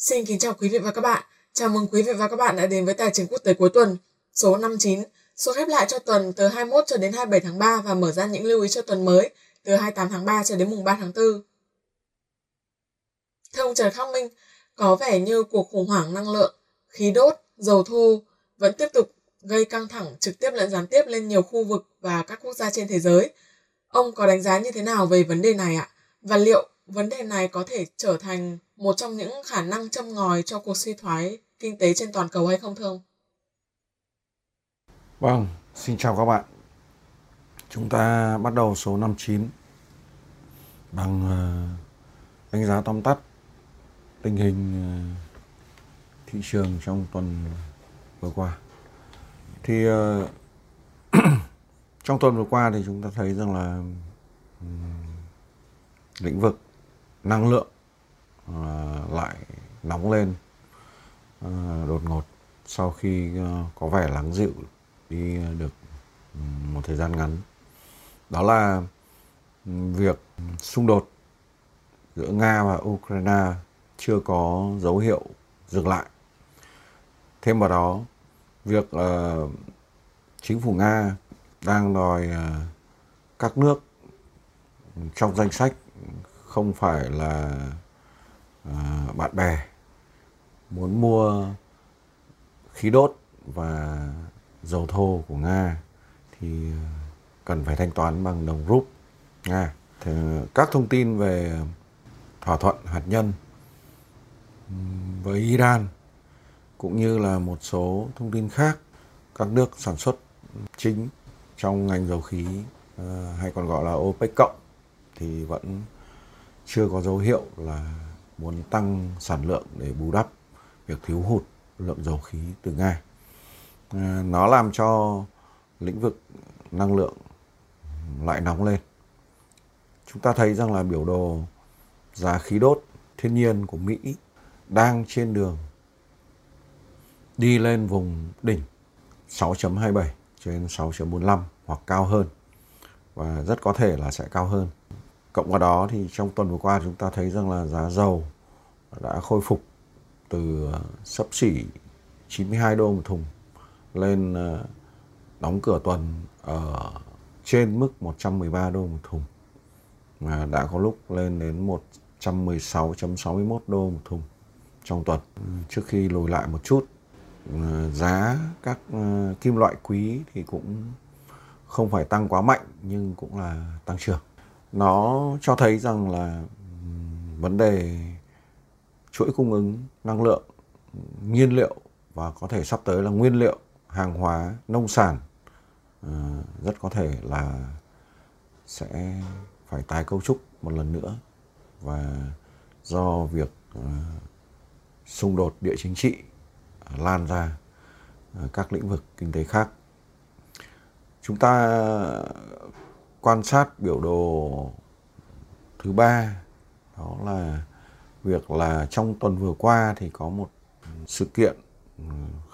Xin kính chào quý vị và các bạn. Chào mừng quý vị và các bạn đã đến với Tài chính quốc tế cuối tuần số 59, số khép lại cho tuần từ 21 cho đến 27 tháng 3 và mở ra những lưu ý cho tuần mới từ 28 tháng 3 cho đến mùng 3 tháng 4. Theo ông Trần Khắc Minh, có vẻ như cuộc khủng hoảng năng lượng, khí đốt, dầu thô vẫn tiếp tục gây căng thẳng trực tiếp lẫn gián tiếp lên nhiều khu vực và các quốc gia trên thế giới. Ông có đánh giá như thế nào về vấn đề này ạ? Và liệu vấn đề này có thể trở thành một trong những khả năng châm ngòi cho cuộc suy thoái kinh tế trên toàn cầu hay không thưa ông? Vâng, xin chào các bạn. Chúng ta bắt đầu số 59 bằng ờ, đánh giá tóm tắt tình hình ờ, thị trường trong tuần vừa qua. Thì ờ, trong tuần vừa qua thì chúng ta thấy rằng là lĩnh vực năng lượng uh, lại nóng lên uh, đột ngột sau khi uh, có vẻ lắng dịu đi được ừ, một thời gian ngắn. Đó là ừ, việc xung đột giữa nga và ukraine chưa có dấu hiệu dừng lại. Thêm vào đó việc uh, chính phủ nga đang đòi uh, các nước trong danh sách không phải là à, bạn bè muốn mua khí đốt và dầu thô của nga thì à, cần phải thanh toán bằng đồng rúp nga. Thì các thông tin về thỏa thuận hạt nhân với iran cũng như là một số thông tin khác các nước sản xuất chính trong ngành dầu khí à, hay còn gọi là OPEC cộng thì vẫn chưa có dấu hiệu là muốn tăng sản lượng để bù đắp việc thiếu hụt lượng dầu khí từ Nga. À, nó làm cho lĩnh vực năng lượng lại nóng lên. Chúng ta thấy rằng là biểu đồ giá khí đốt thiên nhiên của Mỹ đang trên đường đi lên vùng đỉnh 6.27 trên 6.45 hoặc cao hơn và rất có thể là sẽ cao hơn Cộng vào đó thì trong tuần vừa qua chúng ta thấy rằng là giá dầu đã khôi phục từ ờ, sấp xỉ 92 đô một thùng lên ờ, đóng cửa tuần ở trên mức 113 đô một thùng. Mà đã có lúc lên đến 116.61 đô một thùng trong tuần. Trước khi lùi lại một chút ờ, giá các kim loại quý thì cũng không phải tăng quá mạnh nhưng cũng là tăng trưởng. Nó cho thấy rằng là vấn đề chuỗi cung ứng năng lượng, nhiên liệu và có thể sắp tới là nguyên liệu, hàng hóa, nông sản ờ, rất có thể là sẽ phải tái cấu trúc một lần nữa. Và do việc ờ, xung đột địa chính trị ờ, lan ra các lĩnh vực kinh tế khác. Chúng ta quan sát biểu đồ thứ ba, đó là việc là trong tuần vừa qua thì có một sự kiện ừ,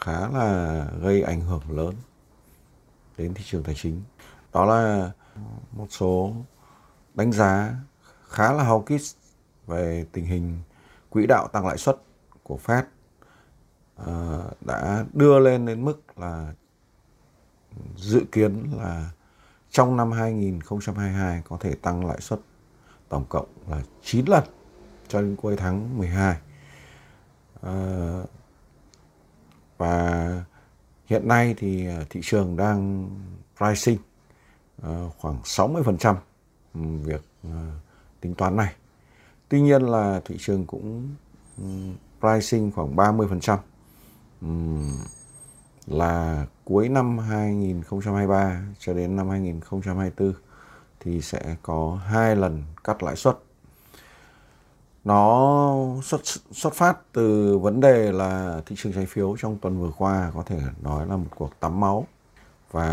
khá là gây ảnh hưởng lớn đến thị trường tài chính. Đó là một số đánh giá khá là hawkish về tình hình quỹ đạo tăng lãi suất của Fed ờ, đã đưa lên đến mức là dự kiến là trong năm 2022 có thể tăng lãi suất tổng cộng là 9 lần cho đến cuối tháng 12. À, ờ, và hiện nay thì ờ, thị trường đang pricing à, khoảng 60% ừ, việc à, tính toán này. Tuy nhiên là thị trường cũng ừ, pricing khoảng 30% um, ừ, là cuối năm 2023 cho đến năm 2024 thì sẽ có hai lần cắt lãi suất. Nó xuất xuất phát từ vấn đề là thị trường trái phiếu trong tuần vừa qua có thể nói là một cuộc tắm máu. Và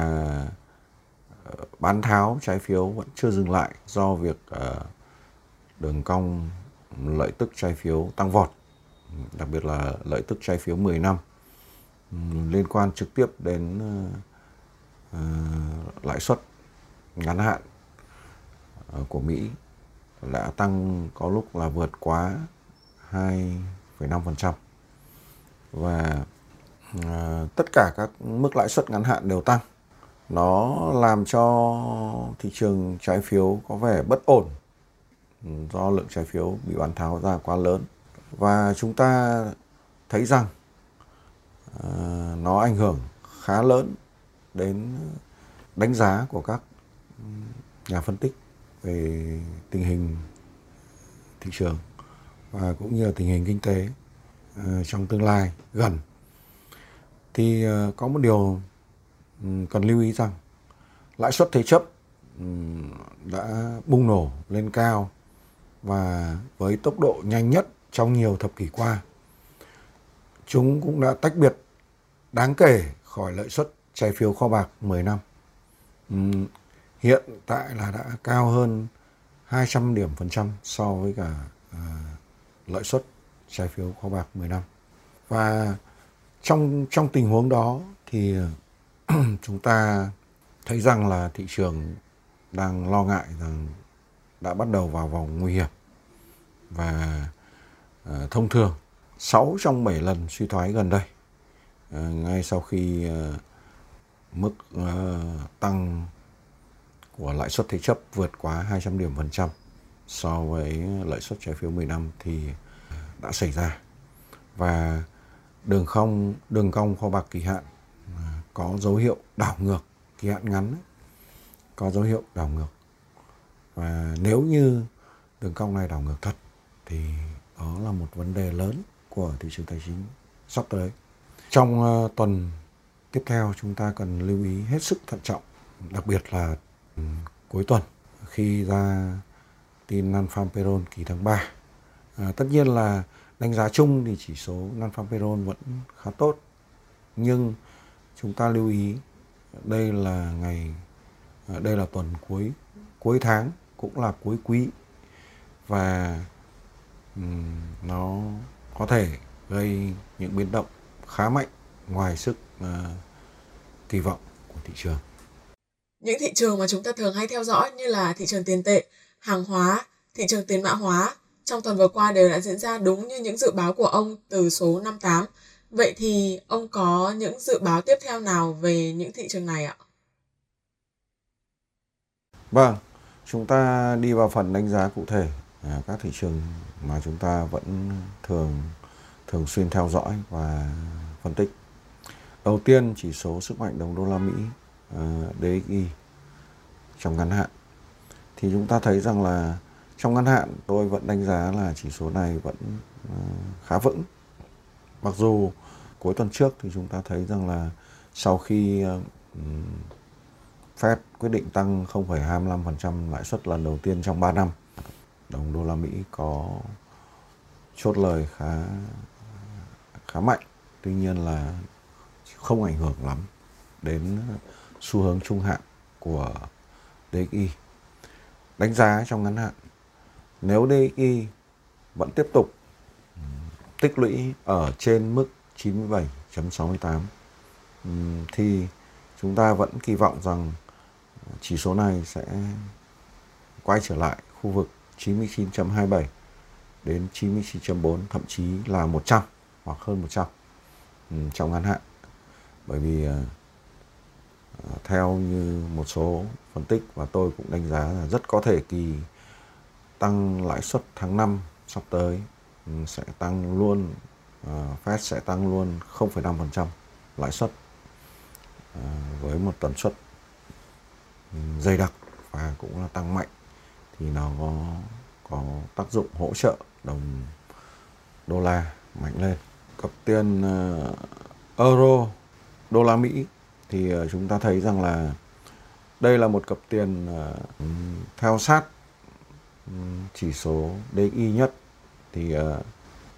ờ, bán tháo trái phiếu vẫn chưa dừng lại do việc ờ, đường cong lợi tức trái phiếu tăng vọt, đặc biệt là lợi tức trái phiếu 10 năm liên quan trực tiếp đến ờ, lãi suất ngắn hạn của Mỹ đã tăng có lúc là vượt quá 2,5% và à, tất cả các mức lãi suất ngắn hạn đều tăng. Nó làm cho thị trường trái phiếu có vẻ bất ổn do lượng trái phiếu bị bán tháo ra quá lớn. Và chúng ta thấy rằng uh, nó ảnh hưởng khá lớn đến đánh giá của các nhà phân tích về tình hình thị trường và cũng như là tình hình kinh tế ờ, trong tương lai gần thì ờ, có một điều ừ, cần lưu ý rằng lãi suất thế chấp ừ, đã bùng nổ lên cao và với tốc độ nhanh nhất trong nhiều thập kỷ qua. Chúng cũng đã tách biệt đáng kể khỏi lợi suất trái phiếu kho bạc 10 năm. Ừ, Hiện tại là đã cao hơn 200 điểm phần trăm so với cả à, lợi suất trái phiếu kho bạc 10 năm. Và trong trong tình huống đó thì chúng ta thấy rằng là thị trường đang lo ngại rằng đã bắt đầu vào vòng nguy hiểm và à, thông thường 6 trong 7 lần suy thoái gần đây à, ngay sau khi à, mức à, tăng của lãi suất thế chấp vượt quá 200 điểm phần trăm so với lãi suất trái phiếu 10 năm thì đã xảy ra. Và đường không đường cong kho bạc kỳ hạn à, có dấu hiệu đảo ngược kỳ hạn ngắn ấy, có dấu hiệu đảo ngược. Và nếu như đường cong này đảo ngược thật thì đó là một vấn đề lớn của thị trường tài chính sắp tới. Trong uh, tuần tiếp theo chúng ta cần lưu ý hết sức thận trọng đặc biệt là cuối tuần khi ra tin non-farm payroll kỳ tháng 3 à, tất nhiên là đánh giá chung thì chỉ số non-farm payroll vẫn khá tốt nhưng chúng ta lưu ý đây là ngày à, đây là tuần cuối cuối tháng cũng là cuối quý và um, nó có thể gây những biến động khá mạnh ngoài sức uh, kỳ vọng của thị trường. Những thị trường mà chúng ta thường hay theo dõi như là thị trường tiền tệ, hàng hóa, thị trường tiền mã hóa trong tuần vừa qua đều đã diễn ra đúng như những dự báo của ông từ số 58. Vậy thì ông có những dự báo tiếp theo nào về những thị trường này ạ? Vâng, chúng ta đi vào phần đánh giá cụ thể à, các thị trường mà chúng ta vẫn thường thường xuyên theo dõi và phân tích. Đầu tiên chỉ số sức mạnh đồng đô la Mỹ Ờ, DXY trong ngắn hạn thì chúng ta thấy rằng là trong ngắn hạn tôi vẫn đánh giá là chỉ số này vẫn ờ, khá vững. Mặc dù cuối tuần trước thì chúng ta thấy rằng là sau khi ờ, Fed quyết định tăng 0,25% lãi suất lần đầu tiên trong 3 năm. Đồng đô la Mỹ có chốt lời khá khá mạnh, tuy nhiên là không ảnh hưởng lắm đến xu hướng trung hạn của DXY. Đánh giá trong ngắn hạn, nếu DXY vẫn tiếp tục tích lũy ở trên mức 97.68 thì chúng ta vẫn kỳ vọng rằng chỉ số này sẽ quay trở lại khu vực 99.27 đến 99.4 thậm chí là 100 hoặc hơn 100 trong ngắn hạn bởi vì uh, theo như một số phân tích và tôi cũng đánh giá là rất có thể kỳ tăng lãi suất tháng 5 sắp tới ừ, sẽ tăng luôn ờ, Fed sẽ tăng luôn 0,5% lãi suất ờ, với một tần suất ừ, dày đặc và cũng là tăng mạnh. Thì nó có có tác dụng hỗ trợ đồng đô la mạnh lên. Cặp tiền uh, euro đô la Mỹ thì ờ, chúng ta thấy rằng là đây là một cặp tiền ờ, theo sát ừ, chỉ số DI nhất thì ờ,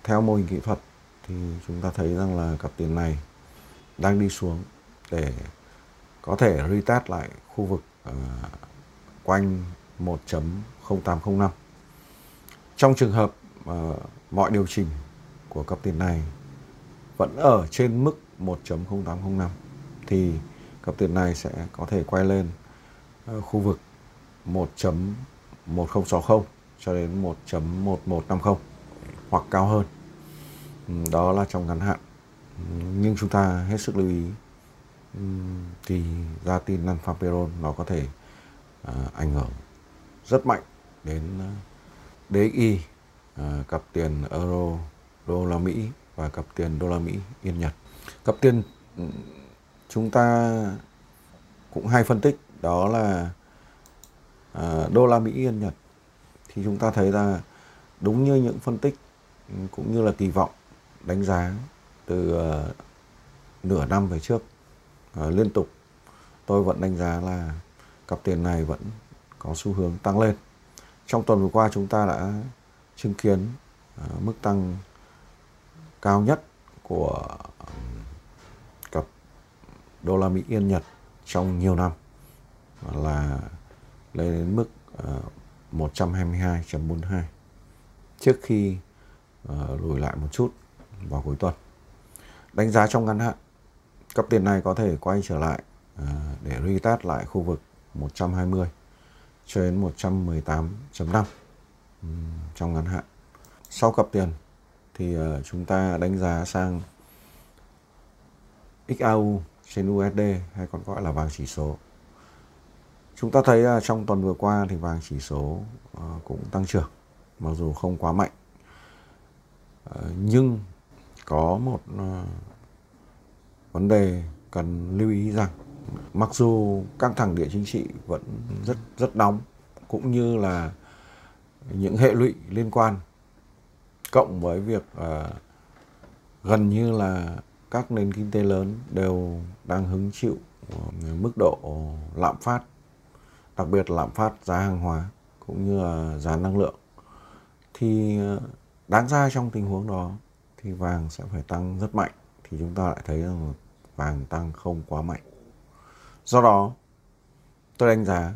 theo mô hình kỹ thuật thì chúng ta thấy rằng là cặp tiền này đang đi xuống để có thể retest lại khu vực quanh 1.0805. Trong trường hợp mọi điều chỉnh của cặp tiền này vẫn ở trên mức 1.0805 thì cặp tiền này sẽ có thể quay lên ờ, khu vực 1.1060 cho đến 1.1150 hoặc cao hơn. Ừ, đó là trong ngắn hạn ừ, nhưng chúng ta hết sức lưu ý ừ, thì ra tin non nó có thể ờ, ảnh hưởng rất mạnh đến ờ, DXY cặp tiền euro, đô la Mỹ và cặp tiền đô la Mỹ yên Nhật. Cặp tiền chúng ta cũng hay phân tích đó là à, đô la Mỹ yên Nhật. Thì chúng ta thấy là đúng như những phân tích ừ, cũng như là kỳ vọng đánh giá từ ờ, nửa năm về trước uh, liên tục tôi vẫn đánh giá là cặp tiền này vẫn có xu hướng tăng lên. Trong tuần vừa qua chúng ta đã chứng kiến uh, mức tăng cao nhất của đô la Mỹ yên Nhật trong nhiều năm là lên đến mức ờ, uh, 122.42 trước khi uh, lùi lại một chút vào cuối tuần. Đánh giá trong ngắn hạn Cặp tiền này có thể quay trở lại uh, để retest lại khu vực 120 cho đến 118.5 trong ngắn hạn. Sau cặp tiền thì uh, chúng ta đánh giá sang XAU trên USD hay còn gọi là vàng chỉ số. Chúng ta thấy à, trong tuần vừa qua thì vàng chỉ số à, cũng tăng trưởng mặc dù không quá mạnh. À, nhưng có một vấn đề cần lưu ý rằng mặc dù căng thẳng địa chính trị vẫn rất rất nóng cũng như là những hệ lụy liên quan cộng với việc uh, gần như là các nền kinh tế lớn đều đang hứng chịu ờ, mức độ lạm phát đặc biệt lạm phát giá hàng hóa cũng như là giá năng lượng thì ờ, đáng ra trong tình huống đó thì vàng sẽ phải tăng rất mạnh thì chúng ta lại thấy rằng vàng tăng không quá mạnh. Do đó, tôi đánh giá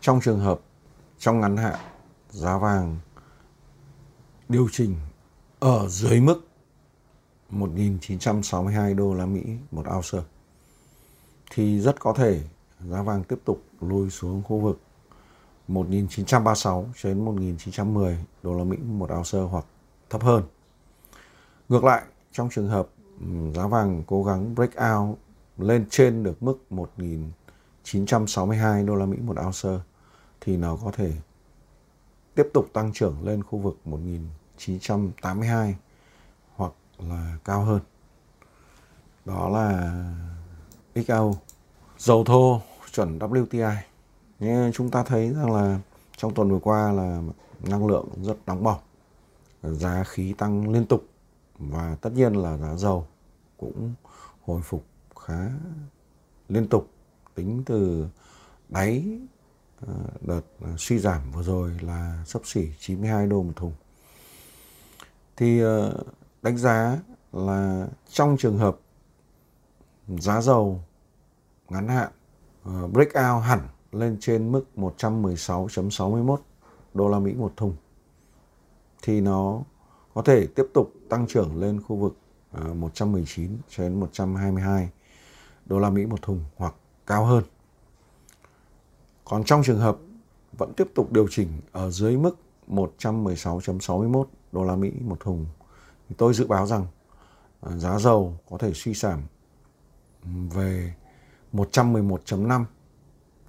trong trường hợp trong ngắn hạn giá vàng điều chỉnh ở dưới mức 1.962 đô la Mỹ một ounce thì rất có thể giá vàng tiếp tục lùi xuống khu vực 1.936 đến 1.910 đô la Mỹ một ounce hoặc thấp hơn. Ngược lại, trong trường hợp ừ, giá vàng cố gắng break out lên trên được mức 1.962 đô la Mỹ một ounce thì nó có thể tiếp tục tăng trưởng lên khu vực 1982 là cao hơn. Đó là XAU. Dầu thô chuẩn WTI. Nhưng chúng ta thấy rằng là trong tuần vừa qua là năng lượng rất nóng bỏng. Giá khí tăng liên tục và tất nhiên là giá dầu cũng hồi phục khá liên tục, tính từ đáy ờ, đợt suy giảm vừa rồi là sấp xỉ 92 đô một thùng. Thì ờ, đánh giá là trong trường hợp giá dầu ngắn hạn ờ, breakout hẳn lên trên mức 116.61 đô la Mỹ một thùng, thì nó có thể tiếp tục tăng trưởng lên khu vực 119 cho đến 122 đô la Mỹ một thùng hoặc cao hơn. Còn trong trường hợp vẫn tiếp tục điều chỉnh ở dưới mức 116.61 đô la Mỹ một thùng thì tôi dự báo rằng ờ, giá dầu có thể suy giảm về 111.5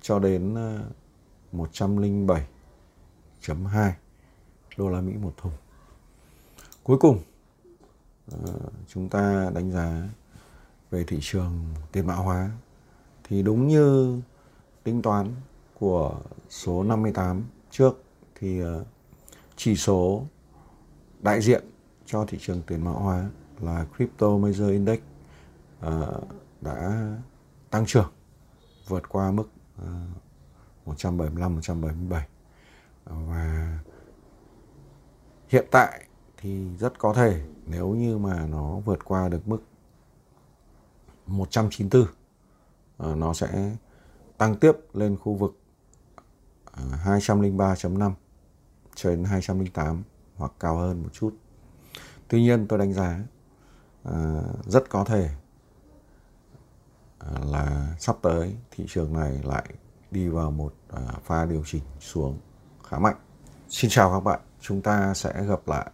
cho đến ờ, 107.2 đô la Mỹ một thùng. Cuối cùng ờ, chúng ta đánh giá về thị trường tiền mã hóa thì đúng như tính toán của số 58 trước thì chỉ số đại diện cho thị trường tiền mã hóa là Crypto Major Index uh, đã tăng trưởng vượt qua mức uh, 175 177 và hiện tại thì rất có thể nếu như mà nó vượt qua được mức 194 uh, ờ, nó sẽ tăng tiếp lên khu vực ờ, 203.5 trên 208 hoặc cao hơn một chút. Tuy nhiên tôi đánh giá à, rất có thể à, là sắp tới thị trường này lại đi vào một à, pha điều chỉnh xuống khá mạnh Xin chào các bạn, chúng ta sẽ gặp lại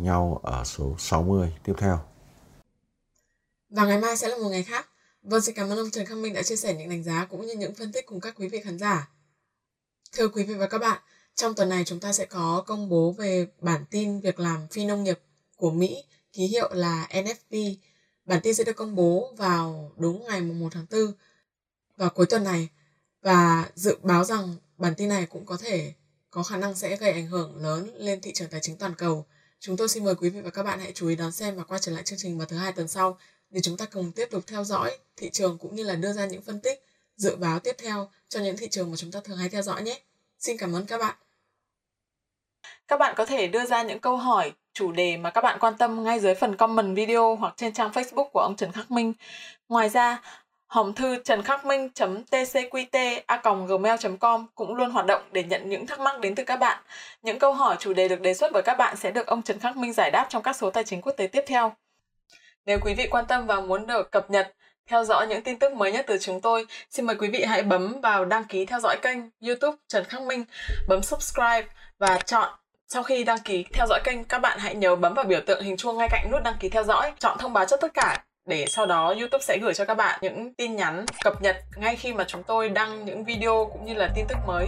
nhau ở số 60 tiếp theo. Và ngày mai sẽ là một ngày khác. Vâng, xin cảm ơn ông Trần Khắc Minh đã chia sẻ những đánh giá cũng như những phân tích cùng các quý vị khán giả. Thưa quý vị và các bạn, trong tuần này chúng ta sẽ có công bố về bản tin việc làm phi nông nghiệp của Mỹ, ký hiệu là NFP. Bản tin sẽ được công bố vào đúng ngày 1 tháng 4 vào cuối tuần này và dự báo rằng bản tin này cũng có thể có khả năng sẽ gây ảnh hưởng lớn lên thị trường tài chính toàn cầu. Chúng tôi xin mời quý vị và các bạn hãy chú ý đón xem và quay trở lại chương trình vào thứ hai tuần sau để chúng ta cùng tiếp tục theo dõi thị trường cũng như là đưa ra những phân tích dự báo tiếp theo cho những thị trường mà chúng ta thường hay theo dõi nhé. Xin cảm ơn các bạn. Các bạn có thể đưa ra những câu hỏi, chủ đề mà các bạn quan tâm ngay dưới phần comment video hoặc trên trang Facebook của ông Trần Khắc Minh. Ngoài ra, hòm thư trần khắc minh tcqt a gmail com cũng luôn hoạt động để nhận những thắc mắc đến từ các bạn. Những câu hỏi chủ đề được đề xuất bởi các bạn sẽ được ông Trần Khắc Minh giải đáp trong các số tài chính quốc tế tiếp theo. Nếu quý vị quan tâm và muốn được cập nhật theo dõi những tin tức mới nhất từ chúng tôi, xin mời quý vị hãy bấm vào đăng ký theo dõi kênh YouTube Trần Khắc Minh, bấm subscribe và chọn sau khi đăng ký theo dõi kênh, các bạn hãy nhớ bấm vào biểu tượng hình chuông ngay cạnh nút đăng ký theo dõi, chọn thông báo cho tất cả để sau đó YouTube sẽ gửi cho các bạn những tin nhắn cập nhật ngay khi mà chúng tôi đăng những video cũng như là tin tức mới.